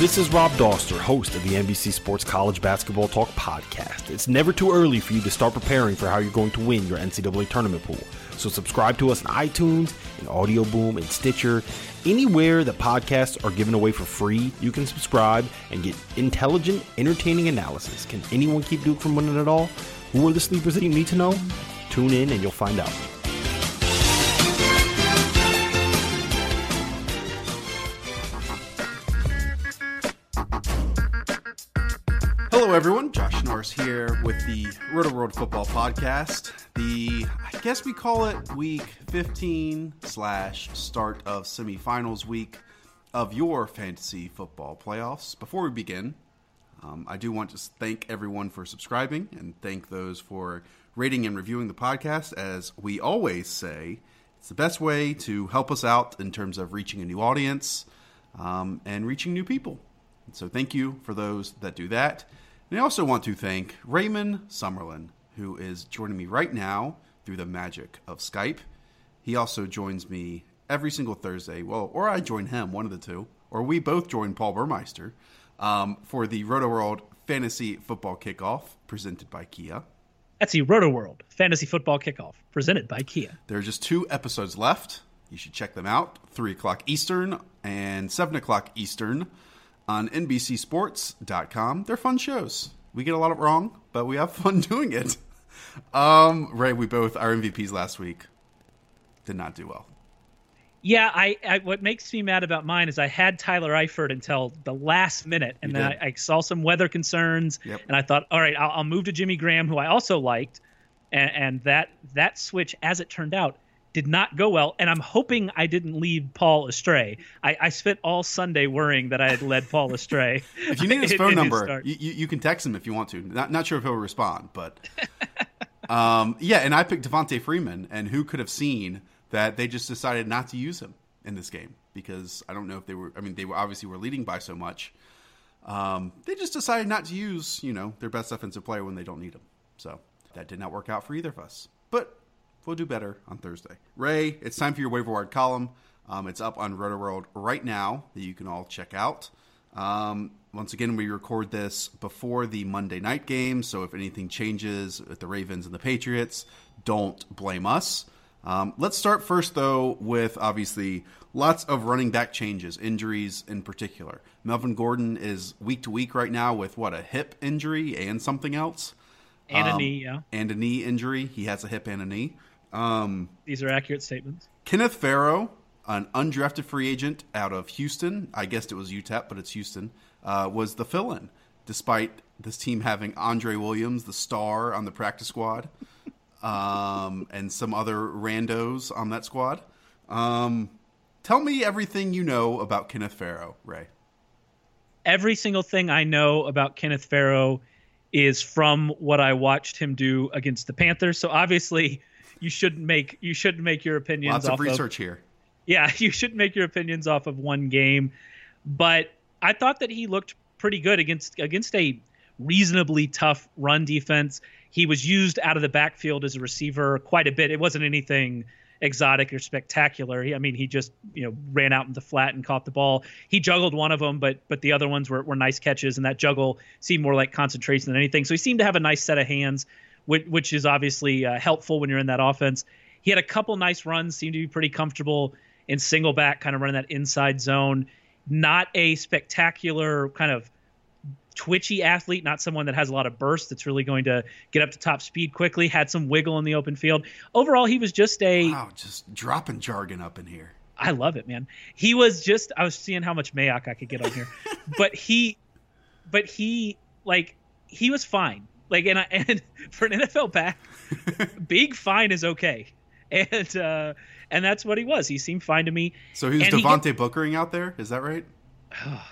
This is Rob Dauster, host of the NBC Sports College Basketball Talk podcast. It's never too early for you to start preparing for how you're going to win your NCAA tournament pool. So subscribe to us on iTunes, and Audio Boom, and Stitcher. Anywhere that podcasts are given away for free, you can subscribe and get intelligent, entertaining analysis. Can anyone keep Duke from winning it all? Who are the sleepers that you need to know? Tune in and you'll find out. Here with the Roto World Football Podcast. The, I guess we call it week 15 slash start of semifinals week of your fantasy football playoffs. Before we begin, um, I do want to thank everyone for subscribing and thank those for rating and reviewing the podcast. As we always say, it's the best way to help us out in terms of reaching a new audience um, and reaching new people. So thank you for those that do that. And I also want to thank Raymond Summerlin, who is joining me right now through the magic of Skype. He also joins me every single Thursday. Well, or I join him, one of the two, or we both join Paul Burmeister um, for the Roto World Fantasy Football Kickoff presented by Kia. That's the Roto World Fantasy Football Kickoff presented by Kia. There are just two episodes left. You should check them out 3 o'clock Eastern and 7 o'clock Eastern on NBCSports.com. They're fun shows. We get a lot of wrong, but we have fun doing it. Um, Ray, we both our MVPs last week did not do well. Yeah, I, I, what makes me mad about mine is I had Tyler Eifert until the last minute, and You then. I, I saw some weather concerns, Yep. and I thought, all right, I'll, I'll move to Jimmy Graham, who I also liked, and, and that that switch, as it turned out, did not go well. And I'm hoping I didn't lead Paul astray. I, I spent all Sunday worrying that I had led Paul astray. If you need his phone in number, you, you, you can text him if you want to. Not, not sure if he'll respond, but um, yeah. And I picked Devonta Freeman, and who could have seen that they just decided not to use him in this game because I don't know if they were. I mean, they were obviously were leading by so much. Um, they just decided not to use you know their best offensive player when they don't need him. So that did not work out for either of us. But we'll do better on Thursday. Ray, it's time for your waiver wire column. Um, it's up on Roto World right now that you can all check out. Um, once again, we record this before the Monday night game, so if anything changes with the Ravens and the Patriots, don't blame us. Um, let's start first, though, with obviously lots of running back changes, injuries in particular. Melvin Gordon is week to week right now with what a hip injury and something else, and a um, knee, yeah. and a knee injury. He has a hip and a knee. Um, These are accurate statements. Kenneth Farrow, an undrafted free agent out of Houston, I guessed it was UTEP, but it's Houston, uh, was the fill in, despite this team having Andre Williams, the star, on the practice squad, um, and some other randos on that squad. Um, tell me everything you know about Kenneth Farrow, Ray. every single thing I know about Kenneth Farrow is from what I watched him do against the Panthers. So obviously, you shouldn't make you shouldn't make your opinions Lots off of research here. yeah, you shouldn't make your opinions off of one game. But I thought that he looked pretty good against against a reasonably tough run defense. He was used out of the backfield as a receiver quite a bit. It wasn't anything exotic or spectacular. He, I mean, he just you know ran out in the flat and caught the ball. He juggled one of them, but but the other ones were, were nice catches, and that juggle seemed more like concentration than anything. So he seemed to have a nice set of hands, which, which is obviously uh, helpful when you're in that offense. He had a couple nice runs, seemed to be pretty comfortable in single back, kind of running that inside zone. Not a spectacular kind of twitchy athlete, not someone that has a lot of burst that's really going to get up to top speed quickly, had some wiggle in the open field. Overall, he was just a Wow, just dropping jargon up in here. I love it, man. He was just I was seeing how much Mayock I could get on here. but he but he like he was fine. Like and I and for an NFL back, big fine is okay. And uh and that's what he was. He seemed fine to me. So he's was Devontae he Bookering out there. Is that right? Oh,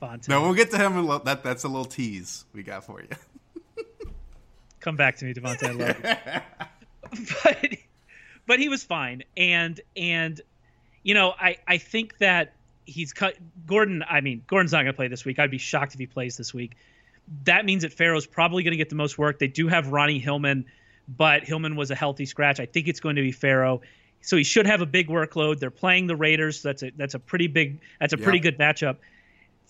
Devontae. No, we'll get to him. In that that's a little tease we got for you. Come back to me, Devontae. I love you. but but he was fine, and and you know I I think that he's cut Gordon. I mean, Gordon's not going to play this week. I'd be shocked if he plays this week. That means that Farrow's probably going to get the most work. They do have Ronnie Hillman, but Hillman was a healthy scratch. I think it's going to be Farrow. So he should have a big workload. They're playing the Raiders. So that's a that's a pretty big that's a pretty good matchup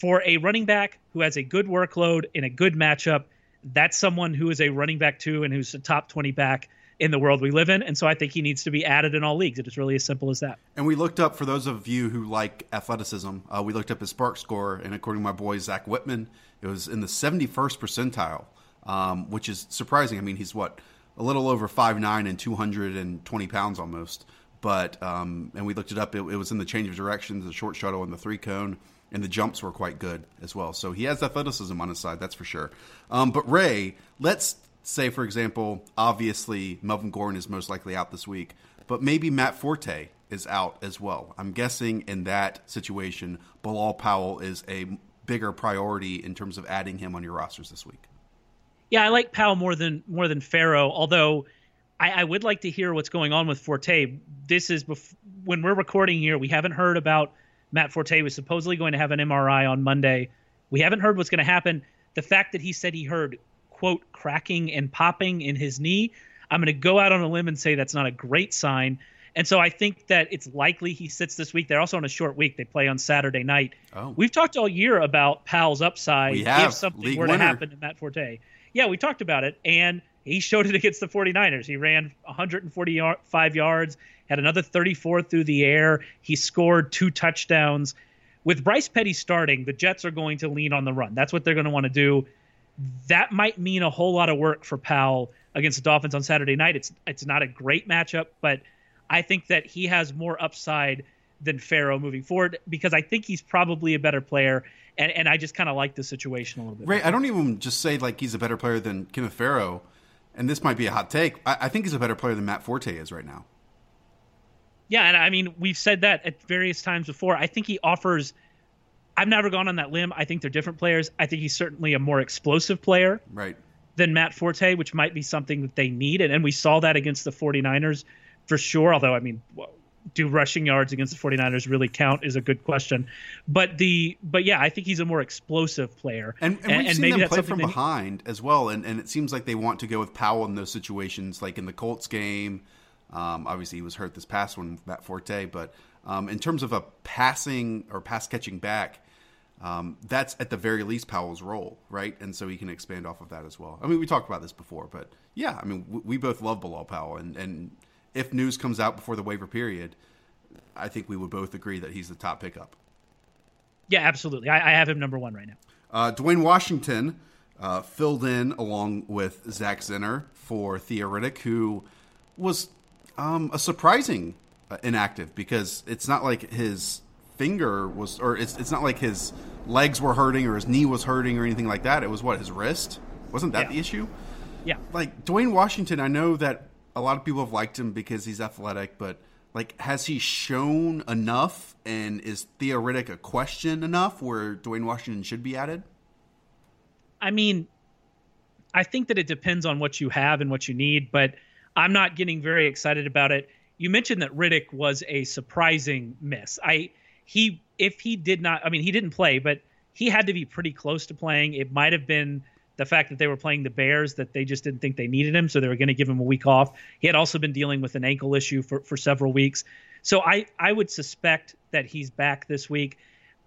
for a running back who has a good workload in a good matchup. That's someone who is a running back too and who's a top twenty back in the world we live in. And so I think he needs to be added in all leagues. It is really as simple as that. And we looked up, for those of you who like athleticism, uh, we looked up his SPARQ score. And according to my boy, Zach Whitman, it was in the 71st percentile, um, which is surprising. I mean, he's what? A little over five nine and 220 pounds almost. But, um, and we looked it up, it, it was in the change of directions, the short shuttle, and the three cone and the jumps were quite good as well. So he has athleticism on his side, that's for sure. Um, but Ray, let's say, for example, obviously Melvin Gordon is most likely out this week, but maybe Matt Forte is out as well. I'm guessing in that situation, Bilal Powell is a bigger priority in terms of adding him on your rosters this week. Yeah, I like Powell more than more than Farrow, although I, I would like to hear what's going on with Forte. This is bef- when we're recording here. We haven't heard about Matt Forte was supposedly going to have an MRI on Monday. We haven't heard what's going to happen. The fact that he said he heard quote cracking and popping in his knee. I'm going to go out on a limb and say that's not a great sign. And so I think that it's likely he sits this week. They're also on a short week. They play on Saturday night. Oh. We've talked all year about Powell's upside if something League were winner. to happen to Matt Forte. Yeah, we talked about it, and he showed it against the 49ers. He ran 145 yards, had another 34 through the air. He scored two touchdowns. With Bryce Petty starting, the Jets are going to lean on the run. That's what they're going to want to do that might mean a whole lot of work for Powell against the Dolphins on Saturday night. It's it's not a great matchup, but I think that he has more upside than Farrow moving forward because I think he's probably a better player. And, and I just kind of like the situation a little bit. Right. I don't even just say like he's a better player than Kenneth Farrow. And this might be a hot take. I, I think he's a better player than Matt Forte is right now. Yeah, and I mean we've said that at various times before. I think he offers I've never gone on that limb. I think they're different players. I think he's certainly a more explosive player right. than Matt Forte, which might be something that they need. And, and we saw that against the 49ers for sure. Although, I mean, do rushing yards against the 49ers really count is a good question. But the but yeah, I think he's a more explosive player. And, and, we've and seen them play from behind as well. And, and it seems like they want to go with Powell in those situations, like in the Colts game. Um, obviously, he was hurt this past one, Matt Forte. But um, in terms of a passing or pass catching back, um, that's at the very least Powell's role, right? And so he can expand off of that as well. I mean, we talked about this before, but yeah, I mean, we, we both love Bilal Powell, and, and if news comes out before the waiver period, I think we would both agree that he's the top pickup. Yeah, absolutely. I, I have him number one right now. Uh, Dwayne Washington uh, filled in along with Zach Zinner for Theo Riddick, who was um, a surprising uh, inactive because it's not like his finger was, or it's it's not like his legs were hurting or his knee was hurting or anything like that. It was what his wrist. Wasn't that yeah. the issue? Yeah. Like Dwayne Washington, I know that a lot of people have liked him because he's athletic, but like, has he shown enough? And is Theo Riddick a question enough where Dwayne Washington should be added? I mean, I think that it depends on what you have and what you need, but I'm not getting very excited about it. You mentioned that Riddick was a surprising miss. I he if he did not I mean he didn't play, but he had to be pretty close to playing. It might have been the fact that they were playing the Bears that they just didn't think they needed him, so they were going to give him a week off. He had also been dealing with an ankle issue for, for several weeks. So I, I would suspect that he's back this week.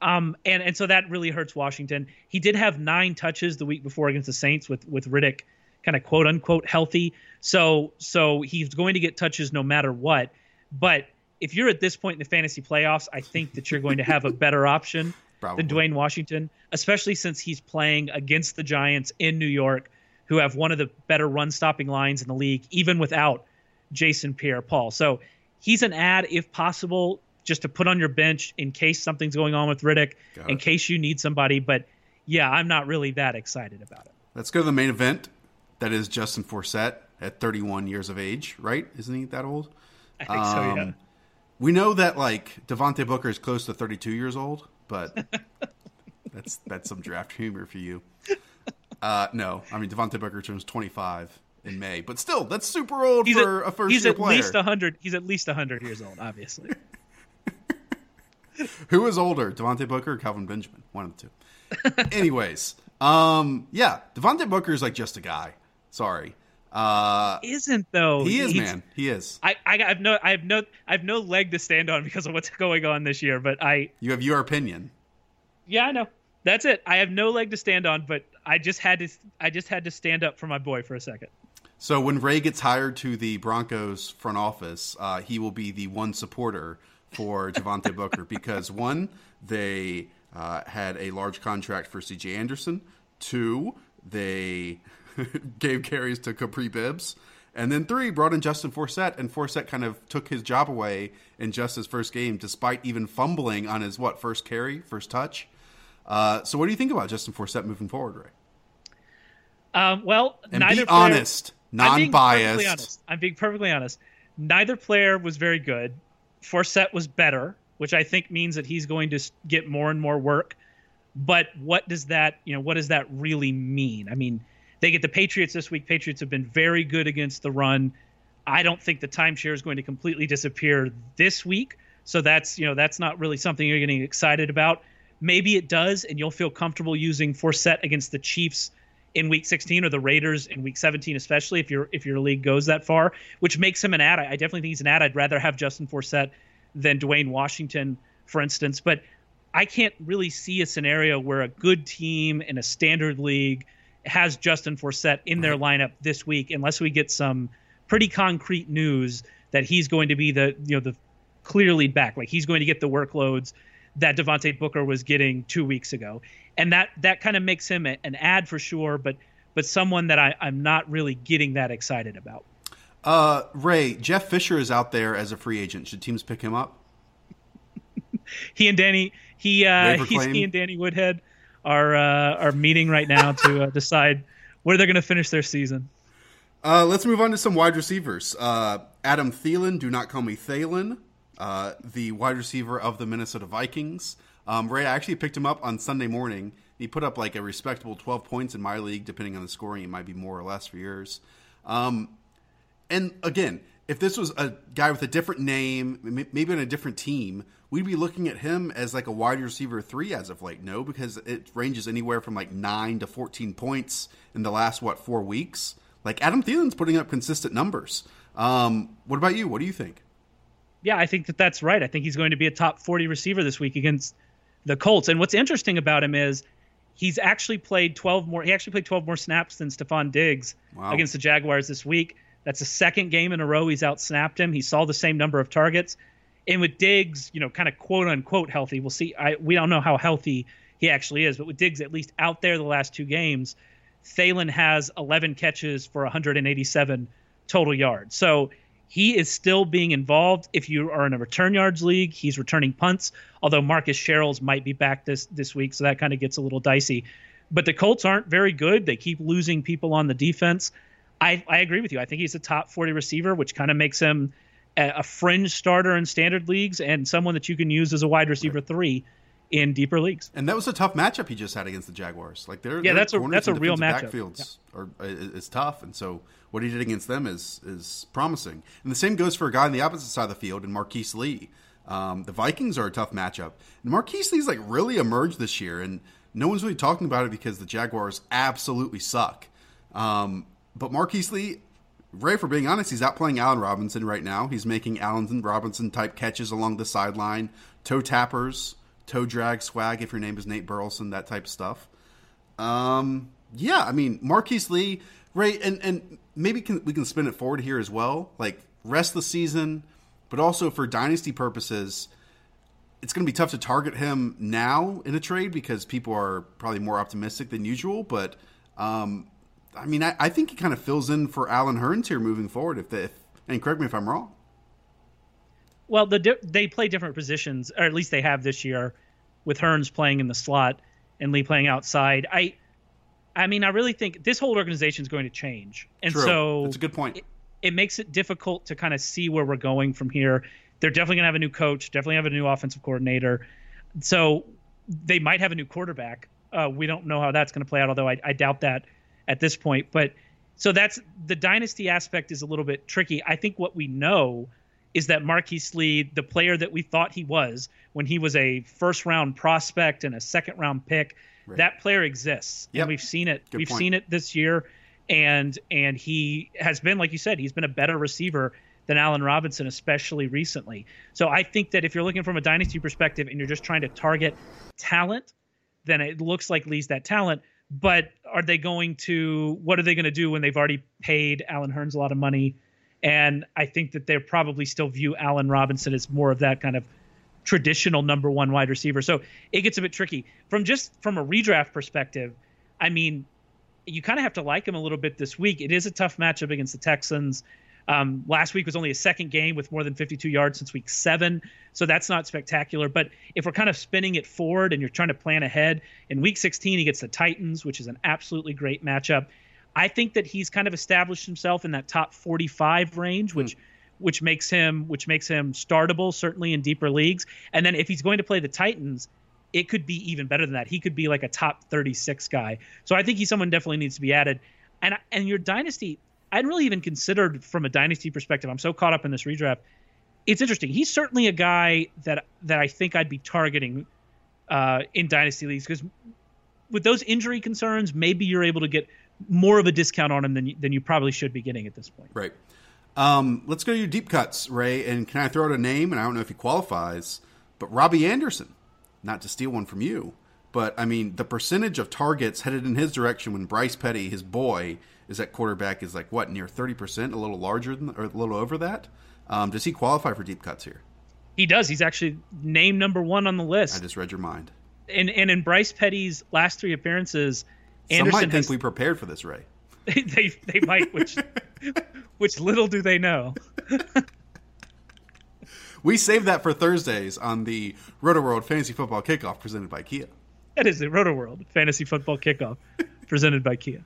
Um, and, and so that really hurts Washington. He did have nine touches the week before against the Saints with, with Riddick kind of quote unquote healthy. So so he's going to get touches no matter what. But if you're at this point in the fantasy playoffs, I think that you're going to have a better option Probably. than Dwayne Washington, especially since he's playing against the Giants in New York, who have one of the better run stopping lines in the league, even without Jason Pierre Paul. So he's an ad, if possible, just to put on your bench in case something's going on with Riddick, in case you need somebody. But yeah, I'm not really that excited about it. Let's go to the main event. That is Justin Forsett at 31 years of age, right? Isn't he that old? I think um, so, yeah. We know that like Devontae Booker is close to 32 years old, but that's that's some draft humor for you. Uh, no, I mean Devontae Booker turns 25 in May, but still, that's super old He's for at, a first he's year at player. least hundred. He's at least hundred years old, obviously. Who is older, Devontae Booker or Kelvin Benjamin? One of the two. Anyways, um, yeah, Devontae Booker is like just a guy. Sorry, uh, Isn't though? he is He's- man. He is. I, I have no I have no I have no leg to stand on because of what's going on this year. But I You have your opinion. yeah I know that's it. I have no leg to stand on, but I just had to I just had to stand up for my boy for a second. So when Ray gets hired to the Broncos front office, uh, he will be the one supporter for Javante Booker because one, they uh, had a large contract for C.J. Anderson. Two, they gave carries to Kapri Bibbs. And then three, brought in Justin Forsett, and Forsett kind of took his job away in just his first game, despite even fumbling on his what first carry, first touch. Uh, so, what do you think about Justin Forsett moving forward, Ray? Um, well, And neither be player, honest, I'm non-biased. honest. I'm being perfectly honest. Neither player was very good. Forsett was better, which I think means that he's going to get more and more work. But what does that, you know, what does that really mean? I mean, they get the Patriots this week. Patriots have been very good against the run. I don't think the timeshare is going to completely disappear this week. So that's, you know, that's not really something you're getting excited about. Maybe it does, and you'll feel comfortable using Forsett against the Chiefs in week 16 or the Raiders in week 17, especially if your if your league goes that far, which makes him an ad. I definitely think he's an ad. I'd rather have Justin Forsett than Dwayne Washington, for instance. But I can't really see a scenario where a good team in a standard league has Justin Forsett in their lineup this week, unless we get some pretty concrete news that he's going to be the you know the clear lead back, like he's going to get the workloads that Devontae Booker was getting two weeks ago, and that that kind of makes him a, an ad for sure, but but someone that I, I'm not really getting that excited about. Uh, Ray, Jeff Fisher is out there as a free agent. Should teams pick him up? He and Danny, he uh, he's he and Danny Woodhead are uh, are meeting right now to uh, decide where they're going to finish their season. Uh, let's move on to some wide receivers. Uh, Adam Thielen, do not call me Thalen, uh, the wide receiver of the Minnesota Vikings. Um, Ray, I actually picked him up on Sunday morning. He put up like a respectable 12 points in my league, depending on the scoring. It might be more or less for yours. Um, and again, if this was a guy with a different name, maybe on a different team, we'd be looking at him as like a wide receiver three as of late. No, because it ranges anywhere from like nine to 14 points in the last, what, four weeks? Like Adam Thielen's putting up consistent numbers. Um, what about you? What do you think? Yeah, I think that that's right. I think he's going to be a top 40 receiver this week against the Colts. And what's interesting about him is he's actually played 12 more. He actually played 12 more snaps than Stefon Diggs Wow. against the Jaguars this week. That's the second game in a row he's outsnapped him. He saw the same number of targets. And with Diggs, you know, kind of quote unquote healthy, we'll see. I we don't know how healthy he actually is, but with Diggs at least out there the last two games, Thalen has 11 catches for 187 total yards. So he is still being involved. If you are in a return yards league, he's returning punts. Although Marcus Sherels might be back this this week, so that kind of gets a little dicey. But the Colts aren't very good. They keep losing people on the defense. I, I agree with you. I think he's a top 40 receiver, which kind of makes him a, fringe starter in standard leagues and someone that you can use as a wide receiver three in deeper leagues. And that was a tough matchup he just had against the Jaguars. Like they're Yeah, their that's a- that's a real matchup. Backfields are is, is tough, and so what he did against them is is promising. And the same goes for a guy on the opposite side of the field, and Marqise Lee. Um, the Vikings are a tough matchup, and Marqise Lee's like really emerged this year, and no one's really talking about it because the Jaguars absolutely suck. Um, but Marqise Lee, Ray, for being honest, he's outplaying Allen Robinson right now. He's making Allen Robinson type catches along the sideline, toe tappers, toe drag swag if your name is Nate Burleson, that type of stuff. Um, yeah, I mean Marqise Lee, Ray, and and maybe can, we can spin it forward here as well. Like rest the season, but also for dynasty purposes, it's going to be tough to target him now in a trade because people are probably more optimistic than usual. But um, I mean, I, I think he kind of fills in for Allen Hurns here moving forward. If, the, if and correct me if I'm wrong. Well, the di- they play different positions, or at least they have this year, with Hurns playing in the slot and Lee playing outside. I, I mean, I really think this whole organization is going to change, and True, so it's a good point. It, it makes it difficult to kind of see where we're going from here. They're definitely going to have a new coach, definitely have a new offensive coordinator. So they might have a new quarterback. Uh, we don't know how that's going to play out, although I, I doubt that at this point. But so that's the dynasty aspect is a little bit tricky. I think what we know is that Marqise Lee, the player that we thought he was when he was a first round prospect and a second round pick, right. that player exists. Yep. And we've seen it. Good we've point. seen it this year. And and he has been, like you said, he's been a better receiver than Allen Robinson, especially recently. So I think that if you're looking from a dynasty perspective and you're just trying to target talent, then it looks like Lee's that talent. But are they going to? What are they going to do when they've already paid Allen Hurns a lot of money? And I think that they'll probably still view Allen Robinson as more of that kind of traditional number one wide receiver. So it gets a bit tricky. From just from a redraft perspective, I mean, you kind of have to like him a little bit this week. It is a tough matchup against the Texans. Um, last week was only a second game with more than 52 yards since week seven, so that's not spectacular. But if we're kind of spinning it forward and you're trying to plan ahead, in week 16 he gets the Titans, which is an absolutely great matchup. I think that he's kind of established himself in that top 45 range, which mm. which makes him which makes him startable certainly in deeper leagues. And then if he's going to play the Titans, it could be even better than that. He could be like a top 36 guy. So I think he's someone definitely needs to be added. And and your dynasty, I hadn't really even considered from a dynasty perspective. I'm so caught up in this redraft. It's interesting. He's certainly a guy that that I think I'd be targeting uh, in dynasty leagues because with those injury concerns, maybe you're able to get more of a discount on him than you, than you probably should be getting at this point. Right. Um, let's go to your deep cuts, Ray. And can I throw out a name? And I don't know if he qualifies, but Robbie Anderson. Not to steal one from you, but I mean the percentage of targets headed in his direction when Bryce Petty, his boy, is at quarterback is like what near thirty percent, a little larger than or a little over that. Um, does he qualify for deep cuts here? He does. He's actually named number one on the list. I just read your mind. And and in Bryce Petty's last three appearances, Anderson Some might think has, we prepared for this, Ray. they they might, which which little do they know. we saved that for Thursdays on the Roto World Fantasy Football Kickoff presented by Kia. That is the Roto World Fantasy Football Kickoff presented by Kia.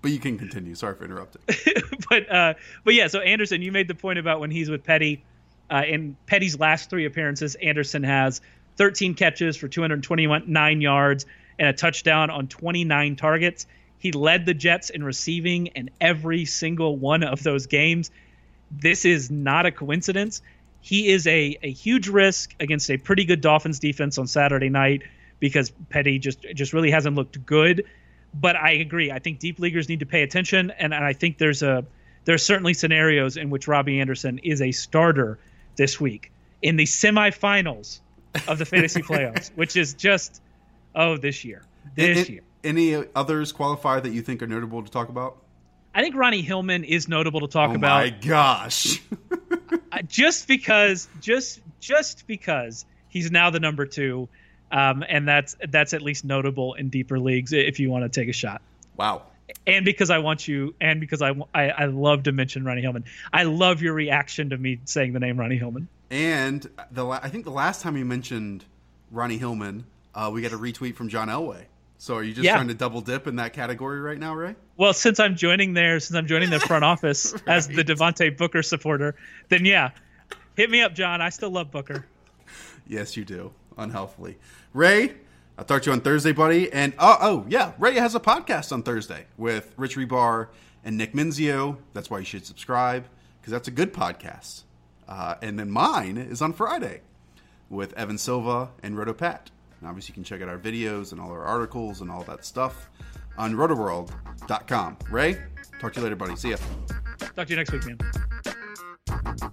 But you can continue. Sorry for interrupting. but uh, but yeah, so Anderson, you made the point about when he's with Petty. Uh, in Petty's last three appearances, Anderson has 13 catches for 229 yards and a touchdown on 29 targets. He led the Jets in receiving in every single one of those games. This is not a coincidence. He is a, a huge risk against a pretty good Dolphins defense on Saturday night because Petty just just really hasn't looked good. But I agree. I think deep leaguers need to pay attention, and, and I think there's a there's certainly scenarios in which Robbie Anderson is a starter this week in the semifinals of the fantasy playoffs, which is just oh this year, this it, year. Any others qualify that you think are notable to talk about? I think Ronnie Hillman is notable to talk oh about. Oh my gosh! Uh, just because, just just because he's now the number two, um, and that's that's at least notable in deeper leagues if you want to take a shot. Wow. And because I want you, and because I, I, I love to mention Ronnie Hillman. I love your reaction to me saying the name Ronnie Hillman. And the I think the last time you mentioned Ronnie Hillman, uh, we got a retweet from John Elway. So are you just yeah. trying to double dip in that category right now, Ray? Well, since I'm joining there, since I'm joining the front office right. as the Devontae Booker supporter, then yeah, hit me up, John. I still love Booker. yes, you do. Unhealthily, Ray. I'll talk to you on Thursday, buddy. And oh, oh yeah, Ray has a podcast on Thursday with Rich Hribar and Nick Mensio. That's why you should subscribe because that's a good podcast. Uh, and then mine is on Friday with Evan Silva and Roto Pat. And obviously, you can check out our videos and all our articles and all that stuff on rotoworld.com. Ray, talk to you later, buddy. See ya. Talk to you next week, man.